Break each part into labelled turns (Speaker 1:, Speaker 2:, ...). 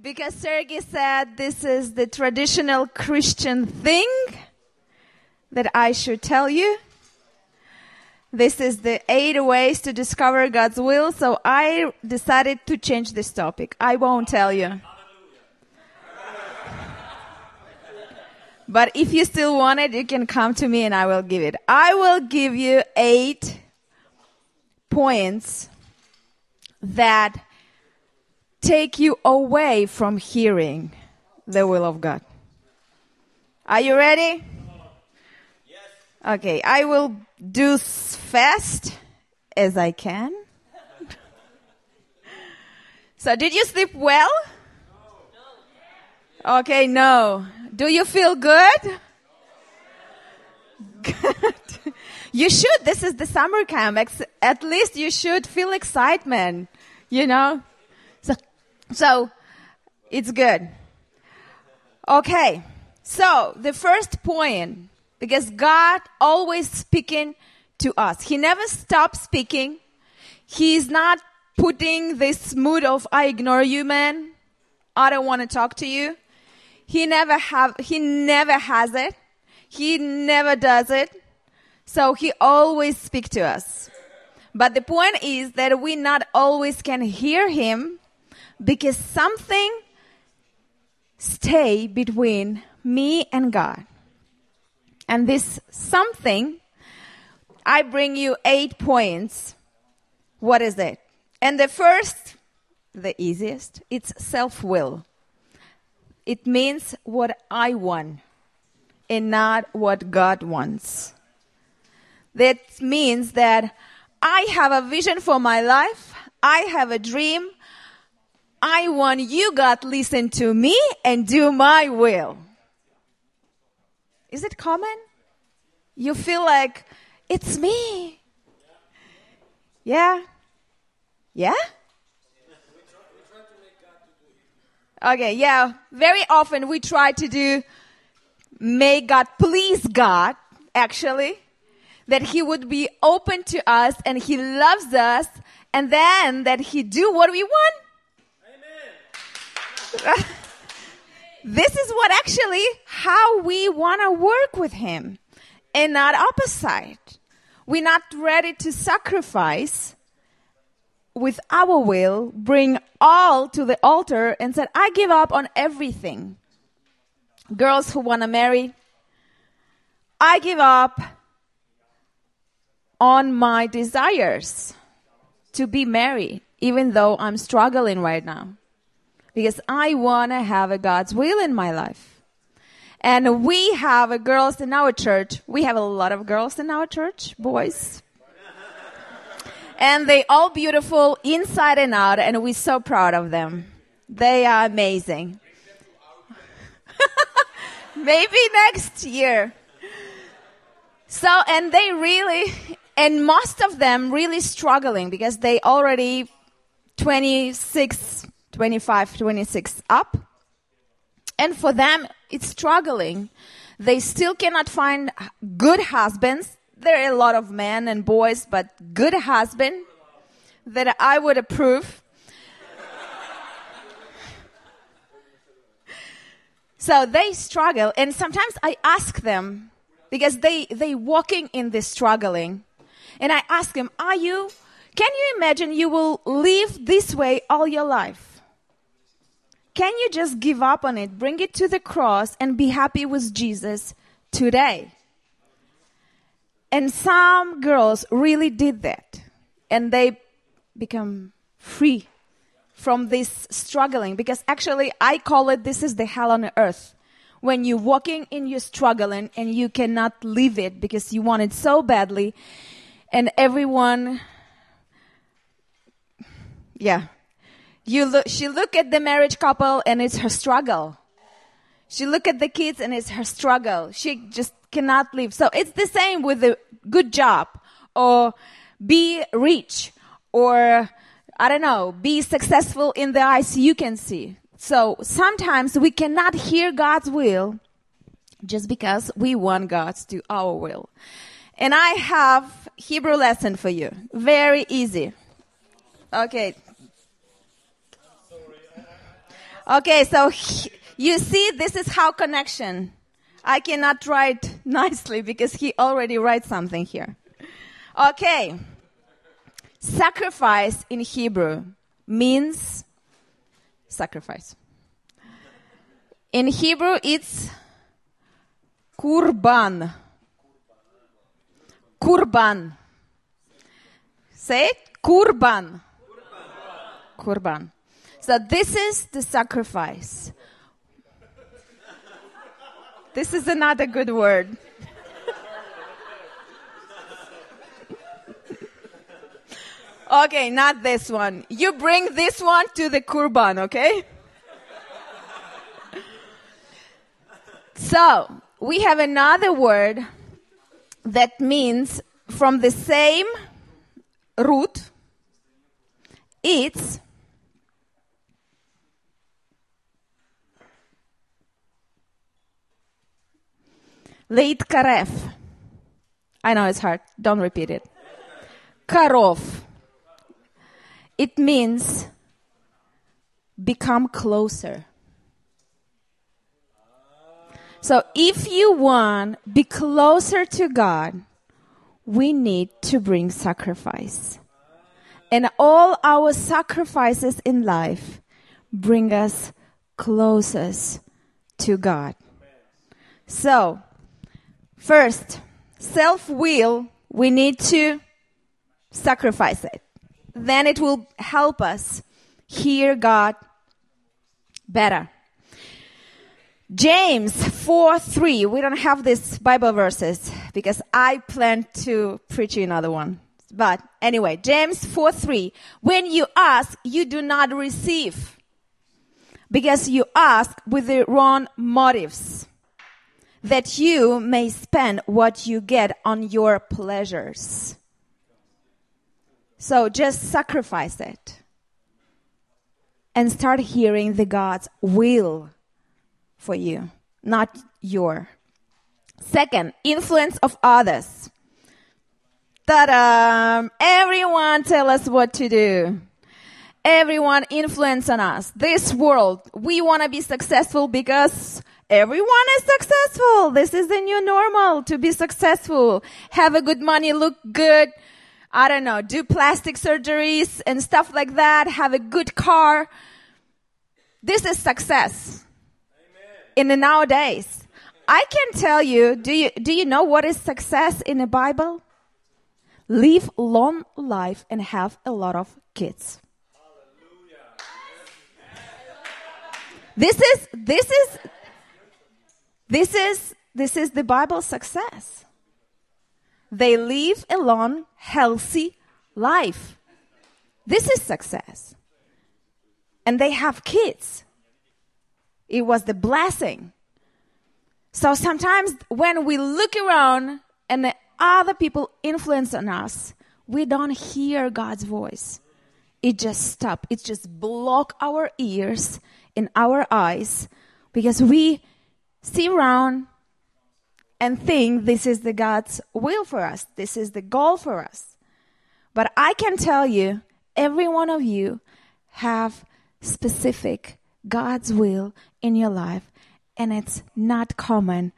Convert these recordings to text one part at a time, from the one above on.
Speaker 1: Because Sergey said this is the traditional Christian thing that I should tell you. This is the eight ways to discover God's will. So I decided to change this topic. I won't tell you. But if you still want it, you can come to me and I will give it. I will give you eight points that take you away from hearing the will of God. Are you ready? Okay, I will do as fast as I can. so, did you sleep well? Okay, no. Do you feel good? Good. You should. This is the summer camp. At least you should feel excitement, you know? So, it's good. Okay. So the first point, because God always speaking to us. He never stops speaking. He's not putting this mood of, I ignore you, man. I don't want to talk to you. He never have, he never has it. He never does it. So he always speak to us. But the point is that we not always can hear him because something stay between me and God. And this something, I bring you eight points. What is it? And the first, the easiest, it's self-will. It means what I want and not what God wants. That means that I have a vision for my life. I have a dream. I want you, God, listen to me and do my will. Is it common? You feel like it's me. Yeah? Yeah? Okay, yeah. Very often we try to do make God please God, actually. That He would be open to us and He loves us and then that He do what we want. This is what actually how we want to work with Him and not opposite. We're not ready to sacrifice with our will, bring all to the altar and said, I give up on everything. Girls who want to marry, I give up on my desires to be married, even though I'm struggling right now. Because I want to have a God's will in my life. And we have girls in our church. We have a lot of girls in our church, boys, and they all beautiful inside and out, and we're so proud of them. They are amazing. Maybe next year. So, and they really, and most of them really struggling because they already 26, 25, 26 up. And for them, it's struggling. They still cannot find good husbands there are a lot of men and boys, but good husband that I would approve. so they struggle, and sometimes I ask them because they they walking in this struggling, and I ask them, "Are you? Can you imagine you will live this way all your life?" Can you just give up on it, bring it to the cross, and be happy with Jesus today? And some girls really did that. And they become free from this struggling because actually I call it this is the hell on earth. When you're walking in your struggling and you cannot leave it because you want it so badly and everyone yeah. You look she look at the marriage couple and it's her struggle. She look at the kids and it's her struggle. She just cannot live. So it's the same with the good job or be rich or I don't know, be successful in the eyes you can see. So sometimes we cannot hear God's will just because we want God to do our will. And I have Hebrew lesson for you. Very easy. Okay. Okay, so he, you see, this is how connection. I cannot write nicely because he already writes something here. Okay. Sacrifice in Hebrew means sacrifice. In Hebrew, it's kurban. Kurban. Say it. Kurban. Kurban. So this is the sacrifice. This is another good word. okay, not this one. You bring this one to the kurban, okay? so, we have another word that means from the same root. It's Leit karef. I know it's hard. Don't repeat it. Karov. It means become closer. So if you want be closer to God, we need to bring sacrifice. And all our sacrifices in life bring us closest to God. So, first, self will, we need to sacrifice it. Then it will help us hear God better. James 4 3. We don't have this Bible verses because I plan to preach you another one. But anyway, James 4 3. When you ask, you do not receive because you ask with the wrong motives that you may spend what you get on your pleasures. So just sacrifice it and start hearing the God's will for you, not your. Second, influence of others. Ta-da! Everyone tell us what to do. Everyone influence on us. This world, we want to be successful because everyone is successful. This is the new normal to be successful. Have a good money, look good. I don't know, do plastic surgeries and stuff like that. Have a good car. This is success. Amen. In the nowadays. I can tell you, do you, do you know what is success in the Bible? Live long life and have a lot of kids. This is, this is, this is, this is the Bible success. They live a long, healthy life. This is success. And they have kids. It was the blessing. So sometimes when we look around and the other people influence on us, we don't hear God's voice. It just stop. It just block our ears and our eyes because we see around and think this is the God's will for us. This is the goal for us. But I can tell you, every one of you have specific God's will in your life, and it's not common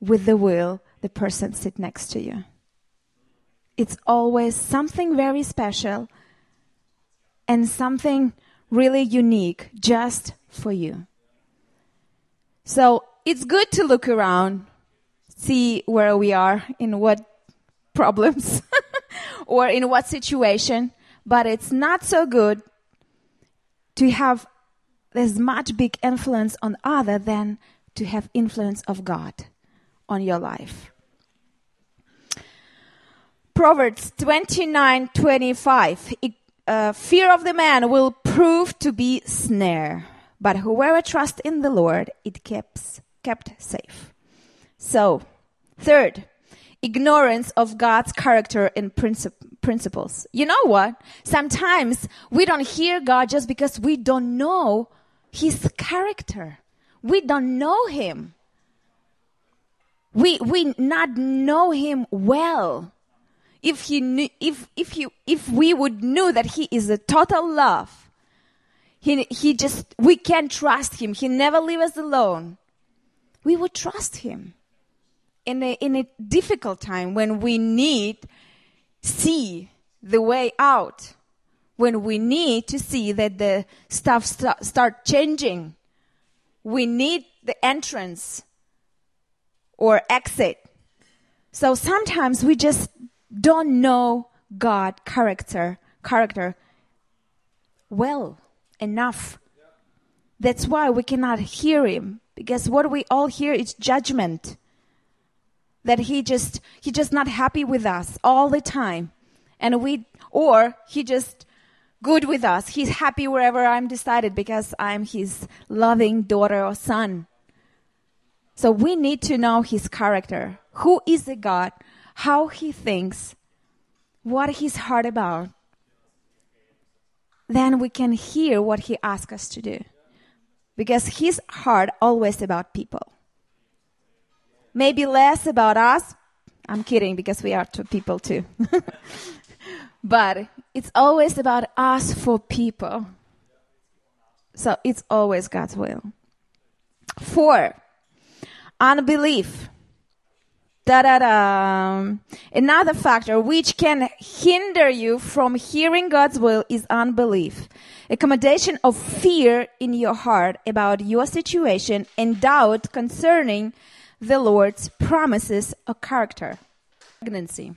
Speaker 1: with the will the person sit next to you. It's always something very special and something really unique just for you. So it's good to look around, see where we are, in what problems, or in what situation, but it's not so good to have as much big influence on other than to have influence of God on your life. Proverbs 29 25. Uh, fear of the man will prove to be snare, but whoever trusts in the Lord, it keeps kept safe. So, third, ignorance of God's character and princip- principles. You know what? Sometimes we don't hear God just because we don't know His character. We don't know Him. We we not know Him well. If he knew, if if he if we would know that He is a total love, He, he just, we can trust him. He never leave us alone. We would trust him in a, in a difficult time when we need see the way out, when we need to see that the stuff st- start changing. We need the entrance or exit. So sometimes we just don't know God character character well enough. That's why we cannot hear him because what we all hear is judgment. That he just he just not happy with us all the time. And we or he just good with us. He's happy wherever I'm decided because I'm his loving daughter or son. So we need to know his character. Who is the God? How he thinks, what he's heart about. Then we can hear what he asks us to do. Because his heart always about people. Maybe less about us. I'm kidding because we are two people too. but it's always about us for people. So it's always God's will. Four, unbelief. Da da da. Another factor which can hinder you from hearing God's will is unbelief. Accommodation of fear in your heart about your situation and doubt concerning the Lord's promises or character. Pregnancy.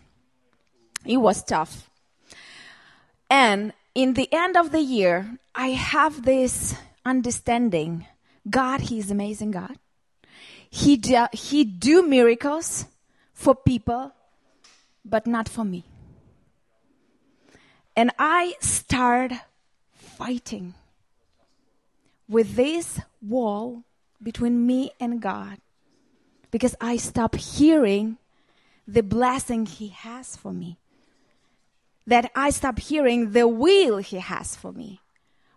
Speaker 1: It was tough. And in the end of the year, I have this understanding God, He's amazing God. He he do miracles for people, but not for me. And I start fighting with this wall between me and God because I stop hearing the blessing He has for me. That I stop hearing the will He has for me.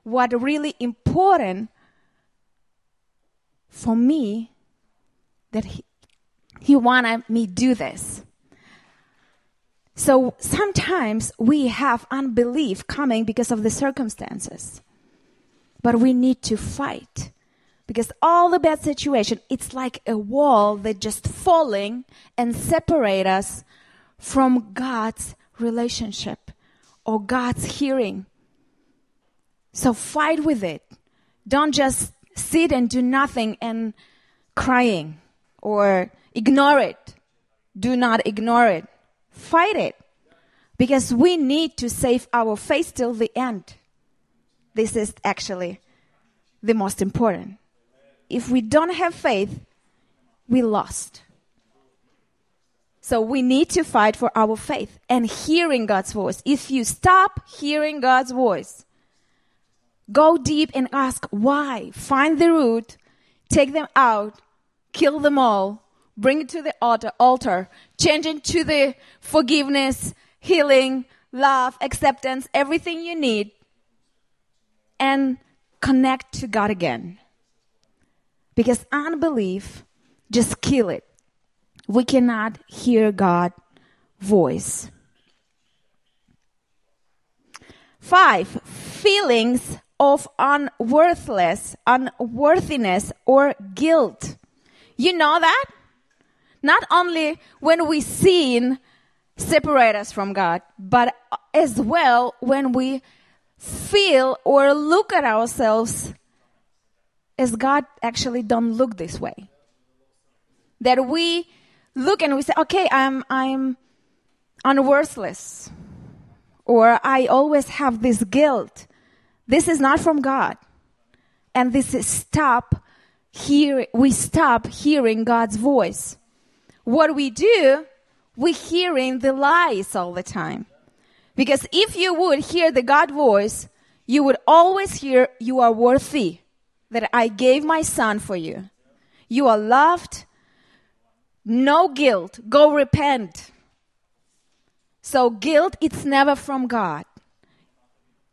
Speaker 1: What really important for me that he, he wanted me do this. So sometimes we have unbelief coming because of the circumstances. But we need to fight. Because all the bad situation, it's like a wall that just falling and separate us from God's relationship or God's hearing. So fight with it. Don't just sit and do nothing and crying or ignore it. Do not ignore it. Fight it. Because we need to save our faith till the end. This is actually the most important. If we don't have faith, we lost. So we need to fight for our faith and hearing God's voice. If you stop hearing God's voice, go deep and ask why. Find the root, take them out, kill them all, bring it to the altar, altar change it to the forgiveness, healing, love, acceptance, everything you need, and connect to God again. Because unbelief just kill it. We cannot hear God's voice. Five, feelings of unworthless, unworthiness, or guilt. You know that? Not only when we sin separate us from God, but as well when we feel or look at ourselves as God actually don't look this way. That we look and we say, okay, I'm, I'm unworthless. Or I always have this guilt. This is not from God. And this is stop hear, we stop hearing God's voice. What we do, we're hearing the lies all the time. Because if you would hear the God voice, you would always hear you are worthy, that I gave my son for you. You are loved, no guilt, go repent. So guilt, it's never from God.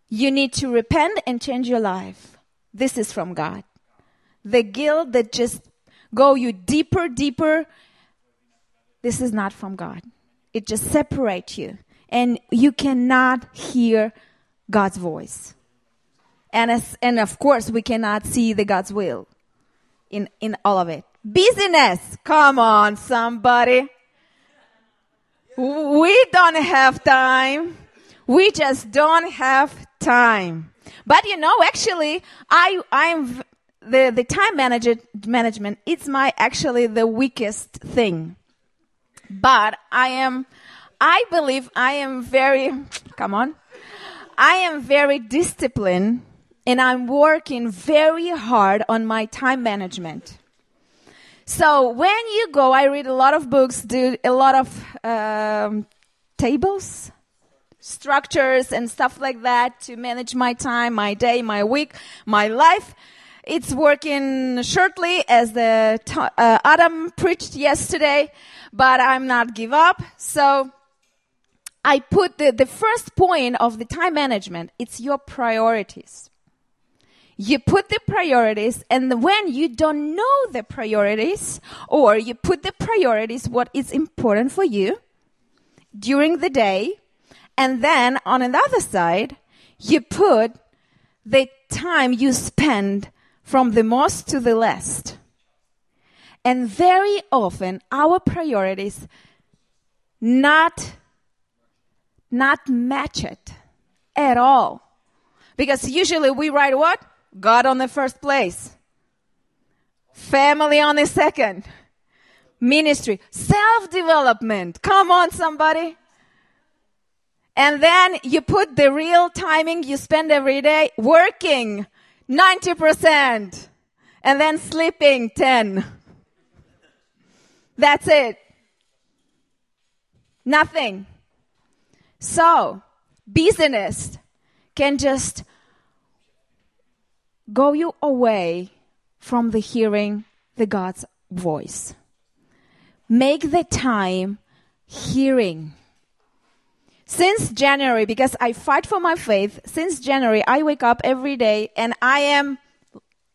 Speaker 1: You need to repent and change your life. This is from God the guilt that just go you deeper, deeper, this is not from God. It just separates you. And you cannot hear God's voice. And, as, and of course, we cannot see the God's will in, in all of it. Busyness. Come on, somebody. We don't have time. We just don't have time. But you know, actually, I, I'm, the, the time management, it's my, actually the weakest thing. But I am, I believe I am very, come on, I am very disciplined and I'm working very hard on my time management. So when you go, I read a lot of books, do a lot of um, tables, structures, and stuff like that to manage my time, my day, my week, my life. It's working shortly as the uh, Adam preached yesterday, but I'm not give up. So I put the, the first point of the time management. It's your priorities. You put the priorities and when you don't know the priorities or you put the priorities, what is important for you during the day. And then on another side, you put the time you spend from the most to the least. And very often our priorities not, not match it at all. Because usually we write what? God on the first place. Family on the second. Ministry. Self-development. Come on somebody. And then you put the real timing you spend every day working 90% and then sleeping 10. That's it. Nothing. So, business can just go you away from the hearing the God's voice. Make the time hearing. Since January, because I fight for my faith, since January, I wake up every day and I am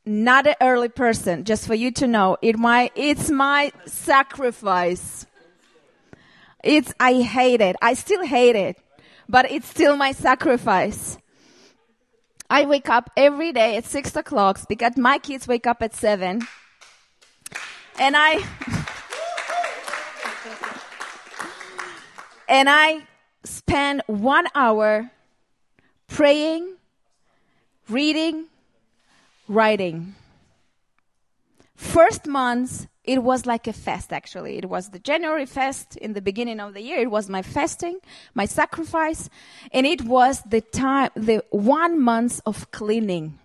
Speaker 1: not an early person, just for you to know. It my, it's my sacrifice. It's, I hate it. I still hate it, but it's still my sacrifice. I wake up every day at six o'clock because my kids wake up at seven. And I, and I spend one hour praying, reading, writing. First months, it was like a fast actually. It was the January fast in the beginning of the year. It was my fasting, my sacrifice, and it was the time, the one month of cleaning.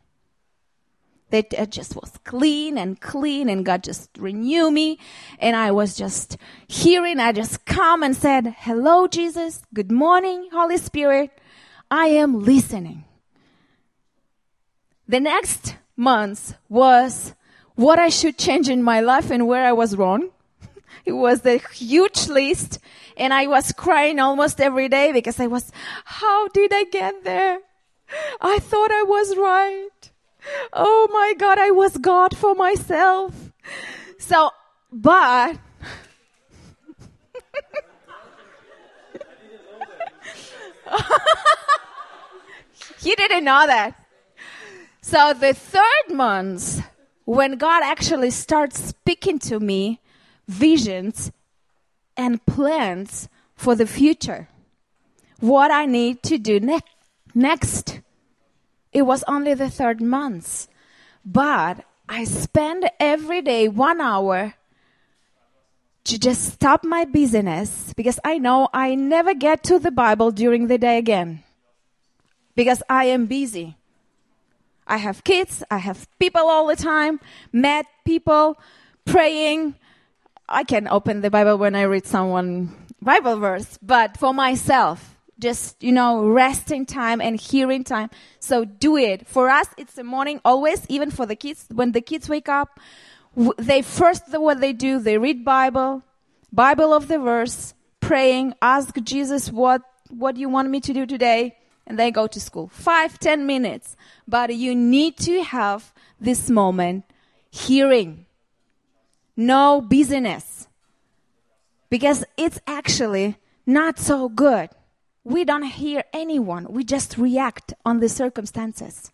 Speaker 1: That it just was clean and clean and God just renew me. And I was just hearing, I just come and said, hello, Jesus. Good morning, Holy Spirit. I am listening. The next month was what I should change in my life and where I was wrong. it was a huge list and I was crying almost every day because I was, how did I get there? I thought I was right. Oh my God, I was God for myself. So, but, he didn't know that. So the third month, when God actually starts speaking to me visions and plans for the future, what I need to do ne- next. It was only the third month, but I spend every day one hour to just stop my business because I know I never get to the Bible during the day again because I am busy. I have kids, I have people all the time, met people, praying. I can open the Bible when I read someone Bible verse, but for myself, just, you know, resting time and hearing time. So do it. For us, it's the morning always, even for the kids. When the kids wake up, they first, what they do, they read Bible, Bible of the verse, praying, ask Jesus, what, what do you want me to do today? And they go to school. Five, ten minutes. But you need to have this moment hearing. No busyness. Because it's actually not so good. We don't hear anyone. We just react on the circumstances.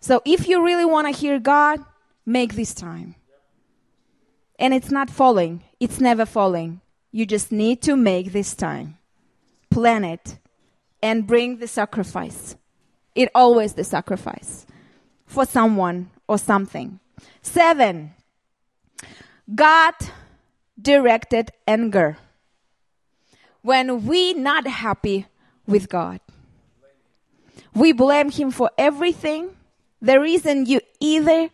Speaker 1: So if you really want to hear God, make this time. And it's not falling. It's never falling. You just need to make this time. Plan it and bring the sacrifice. It always the sacrifice for someone or something. Seven, God directed anger. When we not happy with God, we blame Him for everything. The reason you either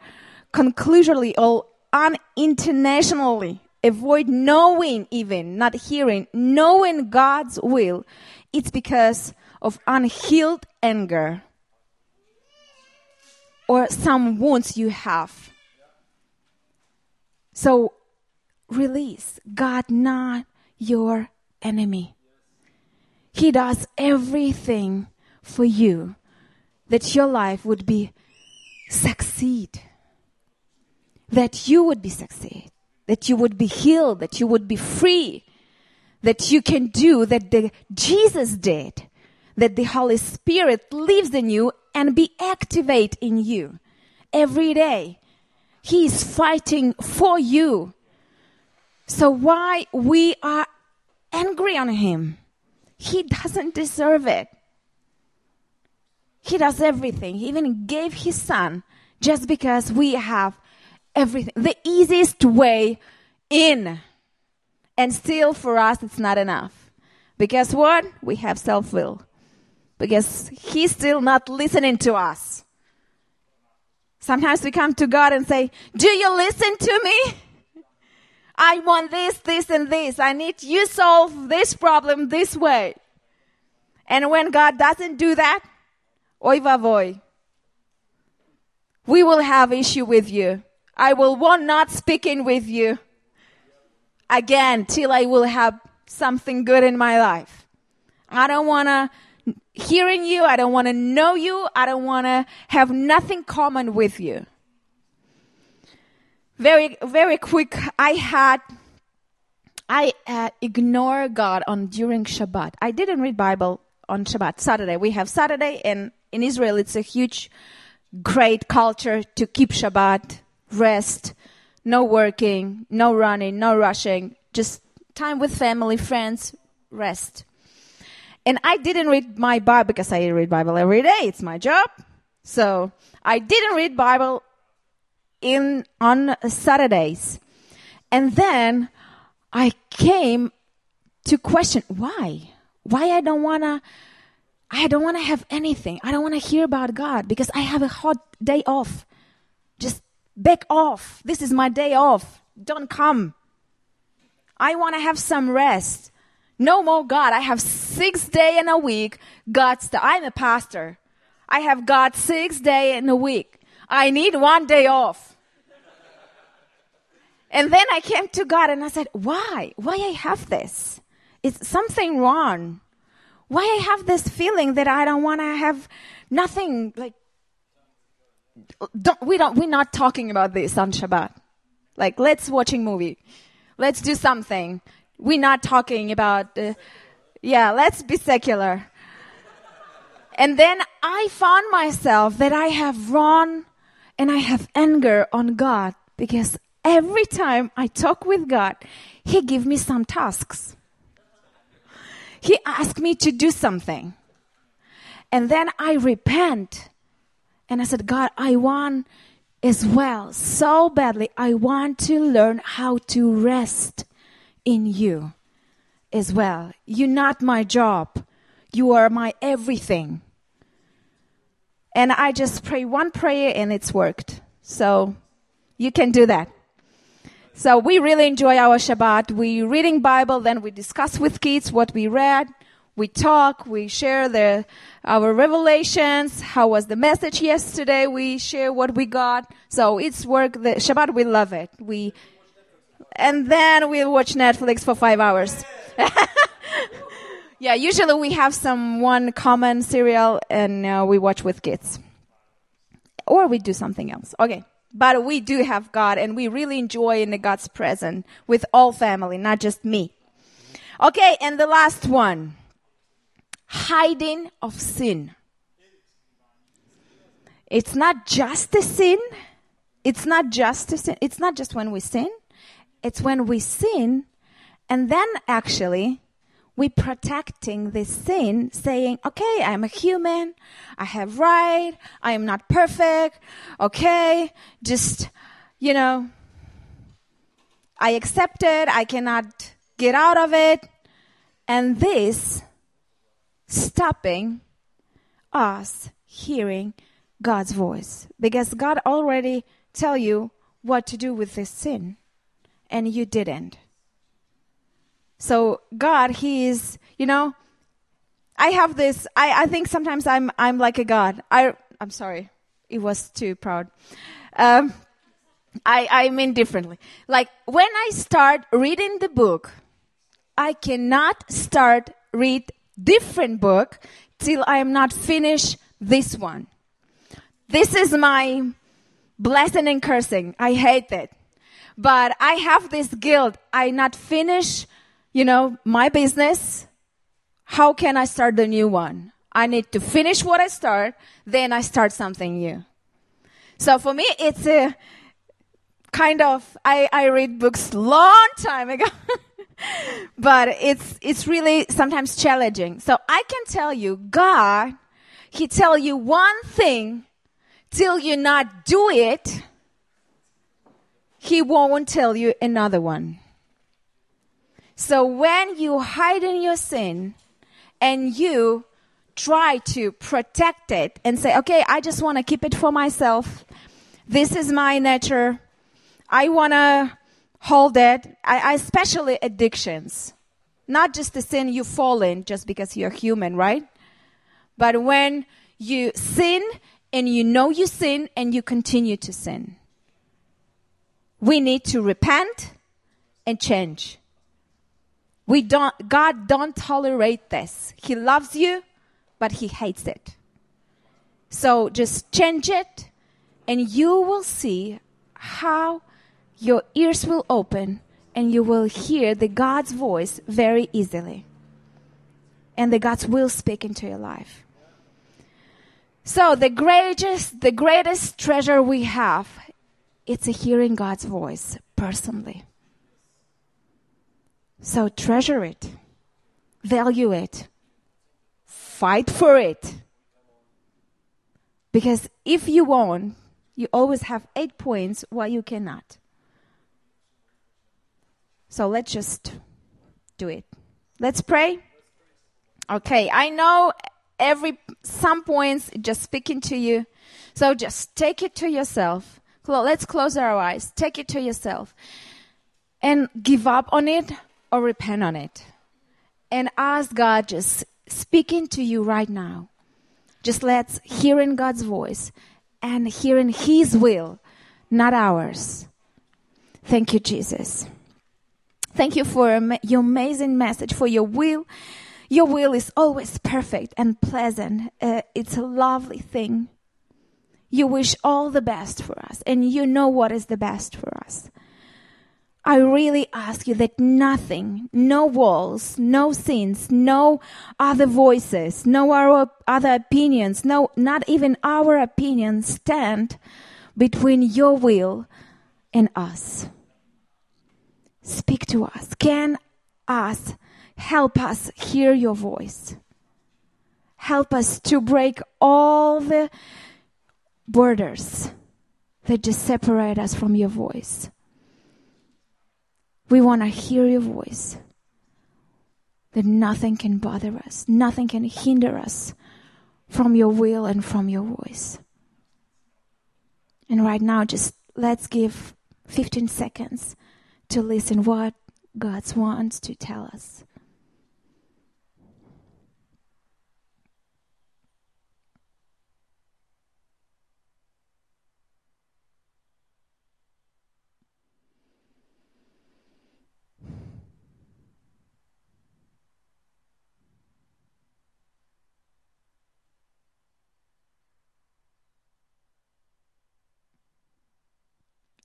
Speaker 1: conclusively or unintentionally avoid knowing even, not hearing, knowing God's will, it's because of unhealed anger or some wounds you have. So release God, not your enemy. He does everything for you that your life would be succeed. That you would be succeed. That you would be healed. That you would be free. That you can do that the Jesus did. That the Holy Spirit lives in you and be activate in you every day. He is fighting for you. So why we are angry on him? He doesn't deserve it. He does everything. He even gave his son just because we have everything. The easiest way in. And still for us it's not enough. Because what? We have self-will. Because he's still not listening to us. Sometimes we come to God and say, do you listen to me? I want this, this, and this. I need you solve this problem this way. And when God doesn't do that, oi vavoy, we will have issue with you. I will want not speaking with you again till I will have something good in my life. I don't want to hearing you. I don't want to know you. I don't want to have nothing common with you. Very, very quick. I had, I uh, ignore God on during Shabbat. I didn't read Bible on Shabbat, Saturday. We have Saturday and in Israel it's a huge, great culture to keep Shabbat, rest, no working, no running, no rushing, just time with family, friends, rest. And I didn't read my Bible because I read Bible every day. It's my job. So I didn't read Bible in on Saturdays. And then I came to question why? Why I don't wanna I don't wanna have anything. I don't wanna hear about God because I have a hot day off. Just back off. This is my day off. Don't come. I wanna have some rest. No more God. I have six day in a week. God's, the, I'm a pastor. I have God six day in a week. I need one day off. And then I came to God and I said, why? Why I have this? Is something wrong? Why I have this feeling that I don't want to have nothing like, don't, we don't, we're not talking about this on Shabbat. Like, let's watching movie. Let's do something. We're not talking about, uh, yeah, let's be secular. And then I found myself that I have run and I have anger on God because every time I talk with God, He give me some tasks. He asked me to do something. And then I repent. And I said, God, I want as well so badly. I want to learn how to rest in you as well. You're not my job. You are my everything. And I just pray one prayer and it's worked. So you can do that. So we really enjoy our Shabbat. We reading Bible, then we discuss with kids what we read. We talk, we share the, our revelations. How was the message yesterday? We share what we got. So it's work. The Shabbat, we love it. We and then we'll watch Netflix for five hours. yeah, usually we have some one common serial and uh, we watch with kids. Or we do something else. Okay. But we do have God and we really enjoy in the God's presence with all family, not just me. Okay, and the last one. Hiding of sin. It's not just a sin. It's not just a sin. It's not just when we sin. It's when we sin and then actually we protecting this sin saying, okay, I'm a human. I have right. I am not perfect. Okay. Just, you know, I accept it. I cannot get out of it. And this stopping us hearing God's voice because God already tell you what to do with this sin and you didn't. So God, He is, you know, I have this, I, I think sometimes I'm, I'm like a God. I, I'm sorry. It was too proud. Um, I, I mean differently. Like when I start reading the book, I cannot start read different book till I am not finished this one. This is my blessing and cursing. I hate it. But I have this guilt. I not finish, you know, my business. How can I start the new one? I need to finish what I start, then I start something new. So for me, it's a kind of, I, I read books long time ago. but it's, it's really sometimes challenging. So I can tell you, God, He tell you one thing till you not do it, he won't tell you another one. So when you hide in your sin and you try to protect it and say, okay, I just want to keep it for myself. This is my nature. I want to hold it. I, I, especially addictions. Not just the sin you fall in just because you're human, right? But when you sin and you know you sin and you continue to sin. We need to repent and change. We don't, God don't tolerate this. He loves you, but He hates it. So just change it and you will see how your ears will open and you will hear the God's voice very easily. And the God's will speak into your life. So the greatest, the greatest treasure we have, it's a hearing God's voice personally. So treasure it, value it, fight for it. Because if you won't, you always have eight points while you cannot. So let's just do it. Let's pray. Okay, I know every some points just speaking to you. So just take it to yourself. Let's close our eyes. Take it to yourself and give up on it or repent on it. And ask God just speaking to you right now. Just let's hear in God's voice and hear in His will, not ours. Thank you, Jesus. Thank you for your amazing message, for your will your will is always perfect and pleasant. Uh, it's a lovely thing. You wish all the best for us, and you know what is the best for us. I really ask you that nothing, no walls, no sins, no other voices, no our other opinions, no, not even our opinions stand between your will and us. Speak to us. Can us Help us hear your voice. Help us to break all the borders that just separate us from your voice. We want to hear your voice. That nothing can bother us, nothing can hinder us from your will and from your voice. And right now, just let's give 15 seconds to listen what God wants to tell us.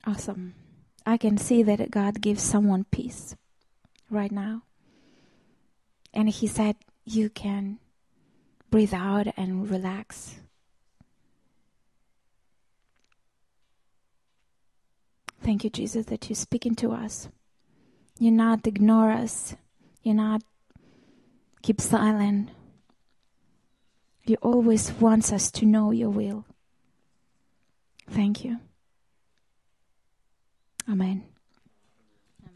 Speaker 1: Awesome. I can see that God gives someone peace right now. And He said, You can breathe out and relax. Thank you, Jesus, that you're speaking to us. You're not ignore us. You're not keep silent. You always wants us to know your will. Thank you. Amen. Amen.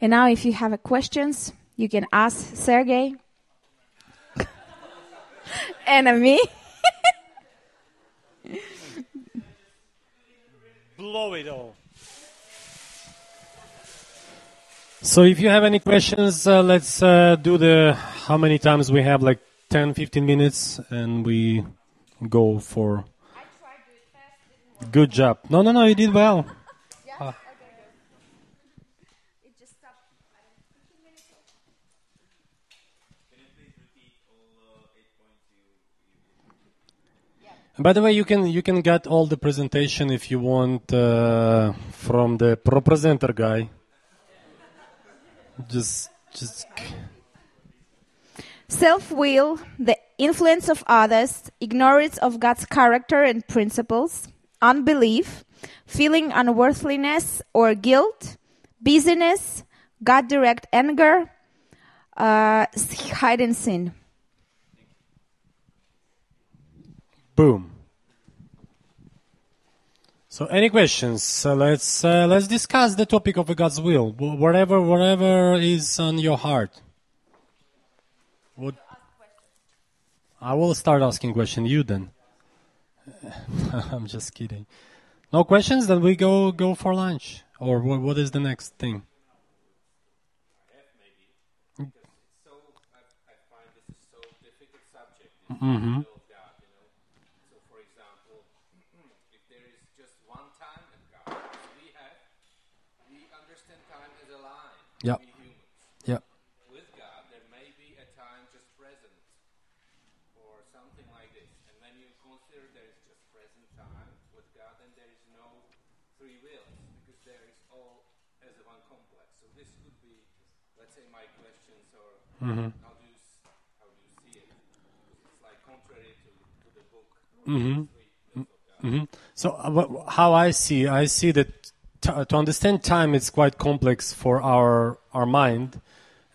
Speaker 1: And now, if you have a questions, you can ask Sergey and me.
Speaker 2: Blow it all. So if you have any questions, uh, let's uh, do the how many times we have like 10 15 minutes and we go for good job. No, no, no, you did well. And by the way, you can you can get all the presentation if you want uh, from the pro presenter guy. Just just
Speaker 1: Self will, the influence of others, ignorance of God's character and principles, unbelief, feeling unworthiness or guilt, busyness, God direct anger, uh, hidden sin.
Speaker 2: Boom. So, any questions? So let's uh, let's discuss the topic of God's will. Whatever whatever is on your heart. What? I will start asking question. You then. I'm just kidding. No questions? Then we go go for lunch. Or what, what is the next thing?
Speaker 3: so I, I find this is so difficult subject this
Speaker 2: Mhm.
Speaker 3: will of God, you know. So for example, if there is just one time in God, as we have, we understand time as a line.
Speaker 2: Yeah.
Speaker 3: We humans.
Speaker 2: Yeah.
Speaker 3: With God, there may be a time just present, or something like this. And when you consider there is just present time with God, then there is no free wheels because there is all as a one complex. So this could be, let's say, my questions, or how do you how do you see it? Because it's like contrary to, to the book.
Speaker 2: Mhm.
Speaker 3: Three wills of God.
Speaker 2: So uh, wh- how I see, I see that t- to understand time is quite complex for our our mind,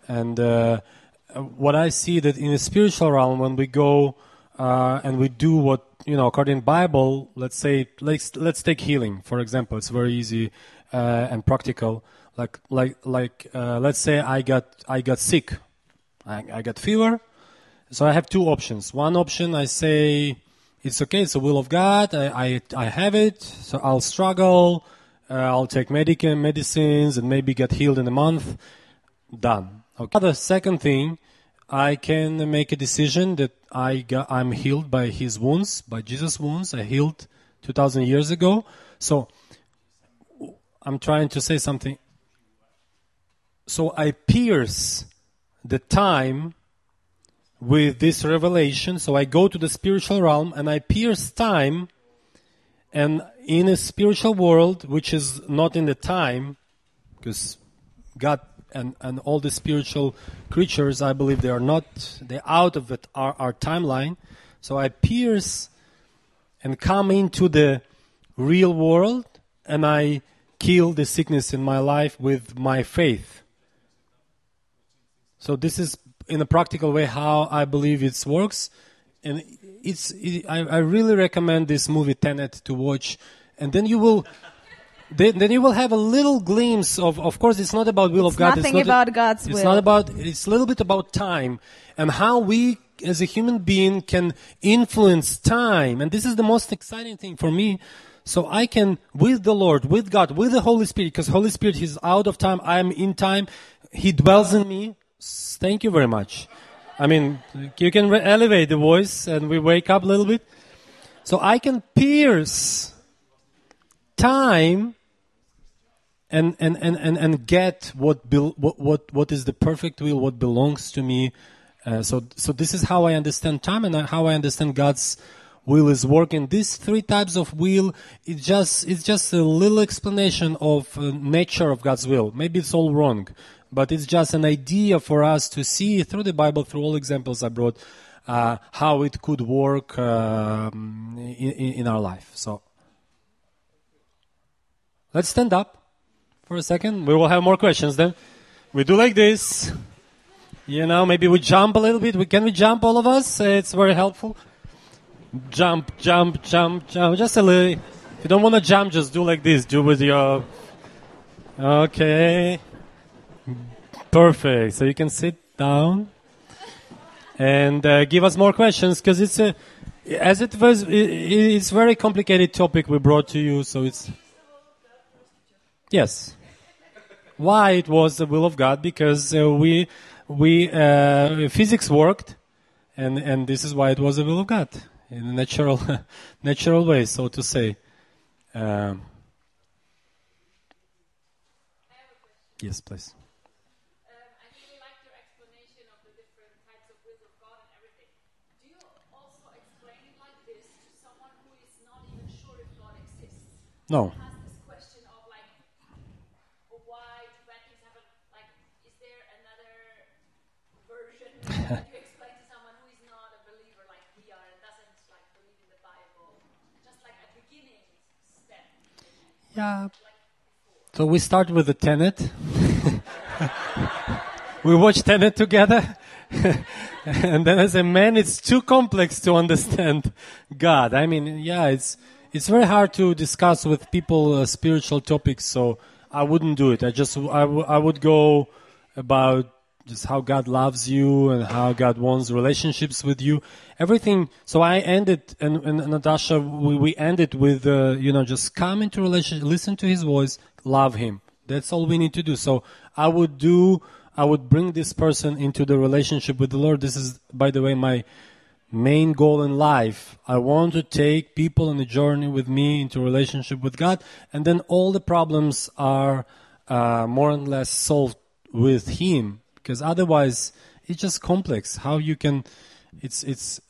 Speaker 2: and uh, uh, what I see that in the spiritual realm, when we go uh, and we do what you know according Bible, let's say let's let's take healing for example. It's very easy uh, and practical. Like like like uh, let's say I got I got sick, I, I got fever. So I have two options. One option I say it's okay, it's the will of God. I I, I have it, so I'll struggle. Uh, I'll take medic- medicines and maybe get healed in a month. Done. Okay. The second thing, I can make a decision that I got, I'm healed by His wounds, by Jesus' wounds. I healed 2,000 years ago. So I'm trying to say something. So I pierce the time with this revelation. So I go to the spiritual realm and I pierce time. And in a spiritual world, which is not in the time, because God and, and all the spiritual creatures, I believe they are not, they're out of it, our, our timeline. So I pierce and come into the real world and I kill the sickness in my life with my faith. So this is in a practical way how I believe it works, and it's it, I, I really recommend this movie Tenet to watch, and then you will. Then, then you will have a little glimpse of. Of course, it's not about will
Speaker 1: It's
Speaker 2: of God.
Speaker 1: nothing
Speaker 2: it's not
Speaker 1: about God's
Speaker 2: It's
Speaker 1: will.
Speaker 2: It's not about. It's a little bit about time and how we, as a human being, can influence time. And this is the most exciting thing for me. So I can, with the Lord, with God, with the Holy Spirit, because Holy Spirit is out of time. I am in time. He dwells in me. Thank you very much. I mean, you can re- elevate the voice and we wake up a little bit. So I can pierce time and, and, and, and, and get what, what, what, what is the perfect will, what belongs to me. Uh, so, so this is how I understand time and how I understand God's will is working. These three types of will, it's just, it's just a little explanation of uh, nature of God's will. Maybe it's all wrong, but it's just an idea for us to see through the Bible, through all examples I brought, uh, how it could work um, in in our life. So, Let's stand up for a second. We will have more questions then. We do like this. You know, maybe we jump a little bit. We, can we jump, all of us? It's very helpful. Jump, jump, jump, jump. Just a little. If you don't want to jump, just do like this. Do with your. Okay. Perfect. So you can sit down and uh, give us more questions because it's a, as it was, it, it's very complicated topic we brought to you. So it's yes. Why it was the will of God? Because uh, we we uh, physics worked, and and this is why it was the will of God in a natural natural way, so to say. Um, yes, please.
Speaker 4: Um,
Speaker 2: Yeah. So we start with the tenet. we watch tenet together. and then as a man, it's too complex to understand God. I mean, yeah, it's, it's very hard to discuss with people uh, spiritual topics. So I wouldn't do it. I just, I, w- I would go about just how God loves you and how God wants relationships with you. Everything. So I ended, and, and Natasha, we, we ended with, uh, you know, just come into relationship, listen to His voice, love Him. That's all we need to do. So I would do, I would bring this person into the relationship with the Lord. This is, by the way, my main goal in life. I want to take people on the journey with me into relationship with God, and then all the problems are uh, more or less solved with Him. Because otherwise, it's just complex. How you can, it's it's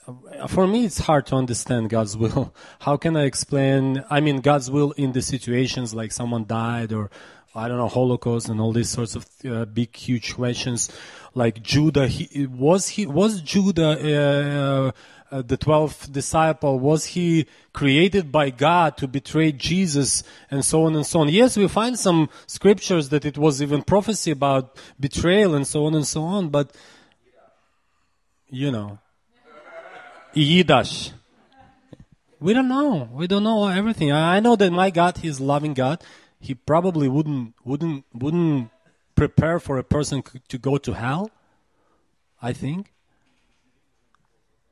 Speaker 2: for me, it's hard to understand God's will. How can I explain? I mean, God's will in the situations like someone died or I don't know, Holocaust and all these sorts of uh, big, huge questions. Like Judah, he, was he was Judah uh, uh, the twelfth disciple? Was he created by God to betray Jesus and so on and so on? Yes, we find some scriptures that it was even prophecy about betrayal and so on and so on. But you know, Yidash. We don't know. We don't know everything. I I know that my God, He's loving God. He probably wouldn't wouldn't wouldn't prepare for a person to go to hell. I think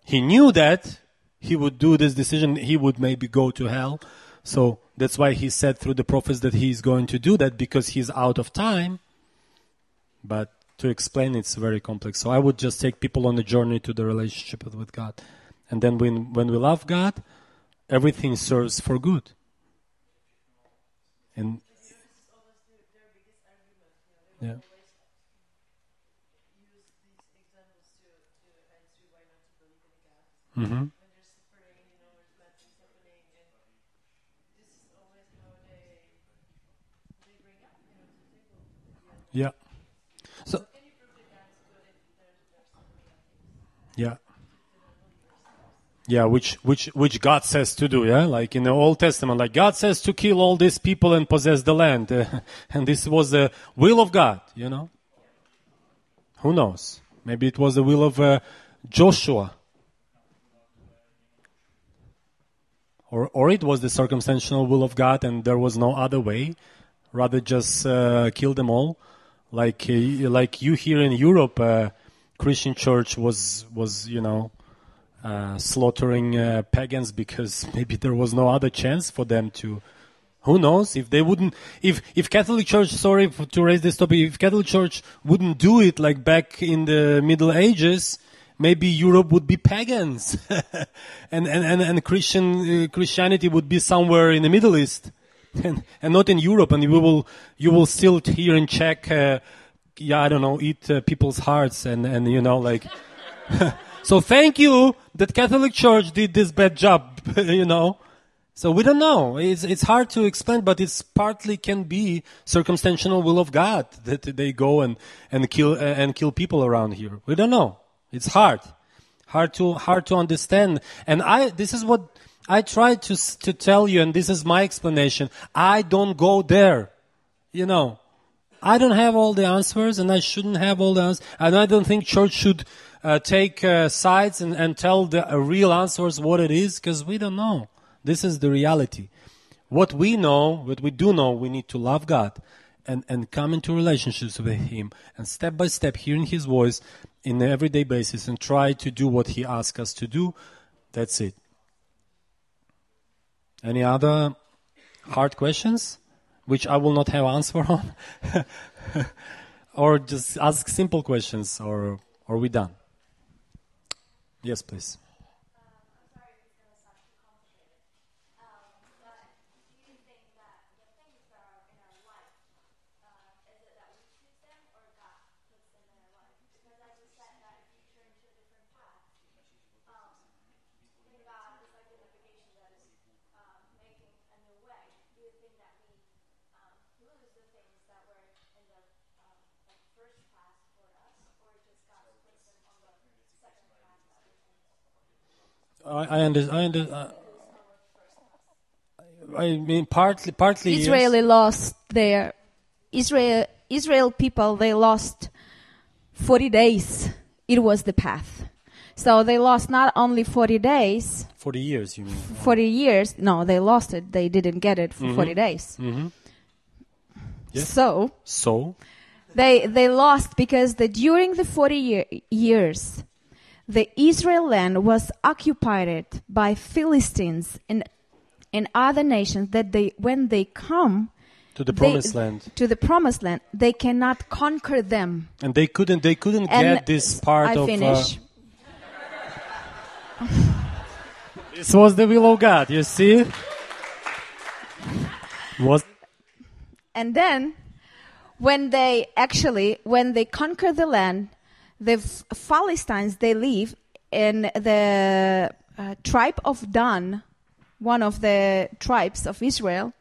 Speaker 2: he knew that he would do this decision. He would maybe go to hell. So that's why he said through the prophets that he's going to do that because he's out of time. But to explain, it's very complex. So I would just take people on a journey to the relationship with God, and then when when we love God, everything serves for good. And yeah. Mm-hmm. Yeah. So. Yeah. Yeah, which which which God says to do, yeah, like in the Old Testament, like God says to kill all these people and possess the land, and this was the will of God, you know. Who knows? Maybe it was the will of uh, Joshua, or or it was the circumstantial will of God, and there was no other way, rather just uh, kill them all, like uh, like you here in Europe, uh, Christian church was was you know uh, slaughtering uh, pagans because maybe there was no other chance for them to. Who knows if they wouldn't? If if Catholic Church, sorry for, to raise this topic, if Catholic Church wouldn't do it like back in the Middle Ages, maybe Europe would be pagans, and, and and and Christian uh, Christianity would be somewhere in the Middle East, and and not in Europe, and you will you will still hear and check. Uh, yeah, I don't know, eat uh, people's hearts, and and you know like. So thank you that Catholic Church did this bad job, you know. So we don't know. It's, it's hard to explain, but it's partly can be circumstantial will of God that they go and, and kill, and kill people around here. We don't know. It's hard. Hard to, hard to understand. And I, this is what I try to to tell you, and this is my explanation. I don't go there. You know, I don't have all the answers, and I shouldn't have all the answers. And I don't think church should uh, take uh, sides and, and tell the uh, real answers what it is, because we don't know. This is the reality. What we know, what we do know, we need to love God and, and come into relationships with Him and step by step hearing His voice in an everyday basis and try to do what He asks us to do. That's it. Any other hard questions, which I will not have answer on, or just ask simple questions, or are we done? Yes, please. I, I under, I under, uh, I mean, partly, partly. yes.
Speaker 1: Israeli lost their Israel Israel people they lost 40 days. It was the path. So they lost not only 40 days,
Speaker 2: Forty years, you mean?
Speaker 1: 40 years. No, they lost it. They didn't get it for mm-hmm. 40 days. Mm-hmm.
Speaker 2: Yes.
Speaker 1: So
Speaker 2: So,
Speaker 1: they they lost because the during the 40 year, years the Israel land was occupied by Philistines and and other nations that they when they come
Speaker 2: to the
Speaker 1: they-
Speaker 2: promised land,
Speaker 1: to the promised land they cannot conquer them
Speaker 2: and they couldn't, they couldn't
Speaker 1: and
Speaker 2: get this part
Speaker 1: I
Speaker 2: of.
Speaker 1: finish
Speaker 2: Uh, this was the will of God. You see? Was
Speaker 1: and then when they actually when they conquer the land the Philistines they live in the uh, tribe of Dan one of the tribes of Israel.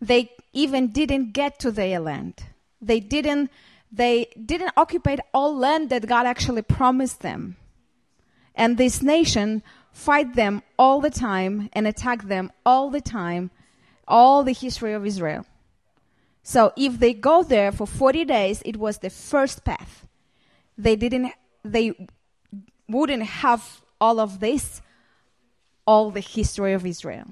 Speaker 1: They even didn't get to their land. They didn't they didn't occupy all land that God actually promised them. And this nation fight them all the time and attack them all the time all the history of Israel so if they go there for 40 days, it was the first path. They didn't, they wouldn't have all of this, all the history of Israel.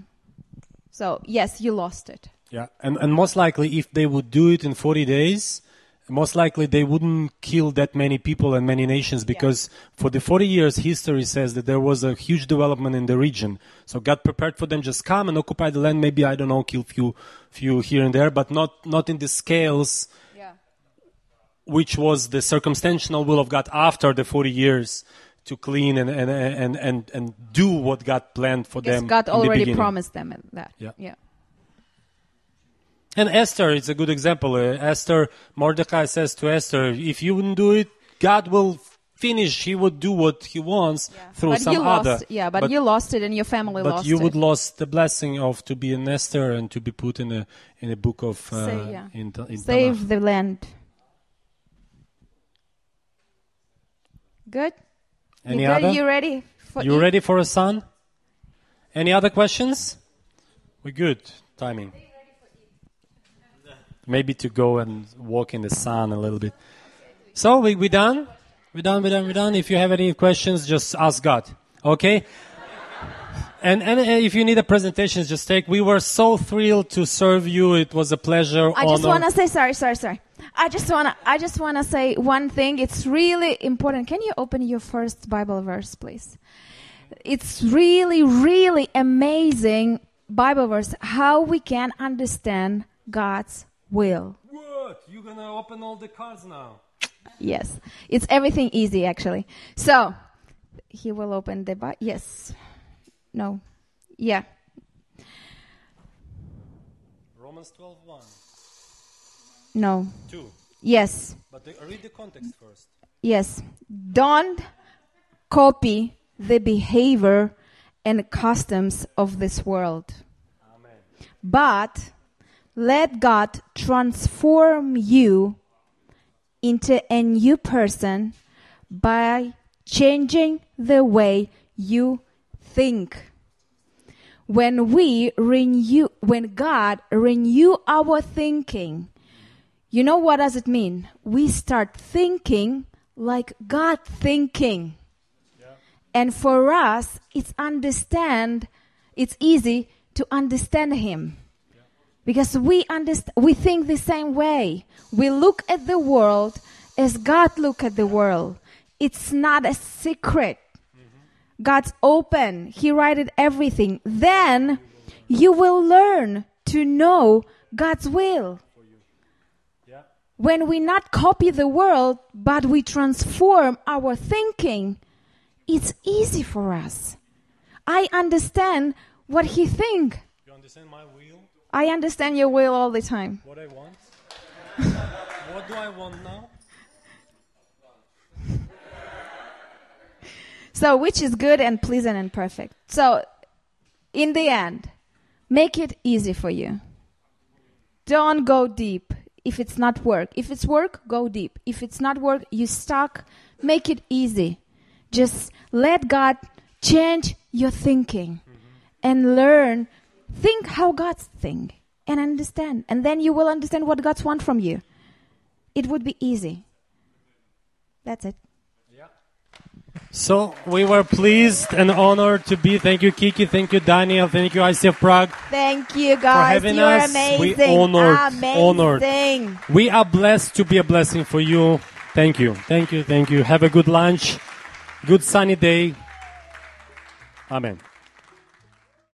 Speaker 1: So yes, you lost it.
Speaker 2: yeah, and and most likely, if they would do it in forty days, most likely they wouldn't kill that many people and many nations because for the 40 years history says that there was a huge development in the region so god prepared for them just come and occupy the land maybe i don't know kill few few here and there but not not in the scales
Speaker 1: Yeah.
Speaker 2: which was the circumstantial will of god after the 40 years to clean and and and and, and do what god planned for
Speaker 1: Because
Speaker 2: them
Speaker 1: God
Speaker 2: the
Speaker 1: already
Speaker 2: beginning.
Speaker 1: promised them that.
Speaker 2: Yeah.
Speaker 1: Yeah.
Speaker 2: And Esther is a good example. Uh, Esther, Mordecai says to Esther, if you wouldn't do it, God will finish. He would do what he wants through
Speaker 1: But
Speaker 2: some
Speaker 1: you lost,
Speaker 2: other.
Speaker 1: yeah, but, you lost it and your family lost it.
Speaker 2: but
Speaker 1: lost
Speaker 2: you
Speaker 1: it.
Speaker 2: would lost the blessing of to be an Esther and to be put in a in a book of uh,
Speaker 1: Say, yeah.
Speaker 2: in, in
Speaker 1: Save
Speaker 2: Tanakh.
Speaker 1: the land. Good?
Speaker 2: Any
Speaker 1: you good?
Speaker 2: other?
Speaker 1: You ready? For
Speaker 2: You
Speaker 1: eat?
Speaker 2: ready for a son? Any other questions? We're good. Timing. Maybe to go and walk in the sun a little bit. So we we done? We done? We done? We done? If you have any questions, just ask God. Okay? And and uh, if you need a presentation, just take. We were so thrilled to serve you. It was a pleasure.
Speaker 1: I just want to say sorry, sorry, sorry. I just want to I just want to say one thing. It's really important. Can you open your first Bible verse, please? It's really really amazing Bible verse how we can understand God's will.
Speaker 2: What? You're gonna open all the cards now.
Speaker 1: Yes. It's everything easy actually. So, he will open the Bible. Yes. No. Yeah.
Speaker 2: Romans 12, 1,
Speaker 1: No.
Speaker 2: 2.
Speaker 1: Yes.
Speaker 2: But the, read the context first.
Speaker 1: Yes. Don't copy the behavior and customs of this world. Amen. But let God transform you into a new person by changing the way you think. when we renew, when God renew our thinking, you know what does it mean? We start thinking like God thinking. And for us, it's understand, it's easy to understand Him. Because we understand, we think the same way. We look at the world as God look at the world. It's not a secret. Mm-hmm. God's open. He writed everything. Then you will learn to know God's will. When we not copy the world, but we transform our thinking, it's easy for us. I understand what he think.
Speaker 2: You understand my will?
Speaker 1: I understand your will all the time.
Speaker 2: What I want? what do I want now?
Speaker 1: So, which is good and pleasant and perfect. So, in the end, make it easy for you. Don't go deep if it's not work. If it's work, go deep. If it's not work, you stuck. Make it easy. Just let God change your thinking and learn. Think how God's think and understand. And then you will understand what God's want from you. It would be easy. That's it.
Speaker 2: So we were pleased and honored to be. Thank you, Kiki. Thank you, Daniel. Thank you, ICF Prague.
Speaker 1: Thank you, guys.
Speaker 2: having
Speaker 1: You're
Speaker 2: us. We
Speaker 1: amazing.
Speaker 2: honored-
Speaker 1: amazing.
Speaker 2: honored. We are blessed to be a blessing for you. Thank you. Thank you. Thank you. Have a good lunch. Good sunny day. Amen.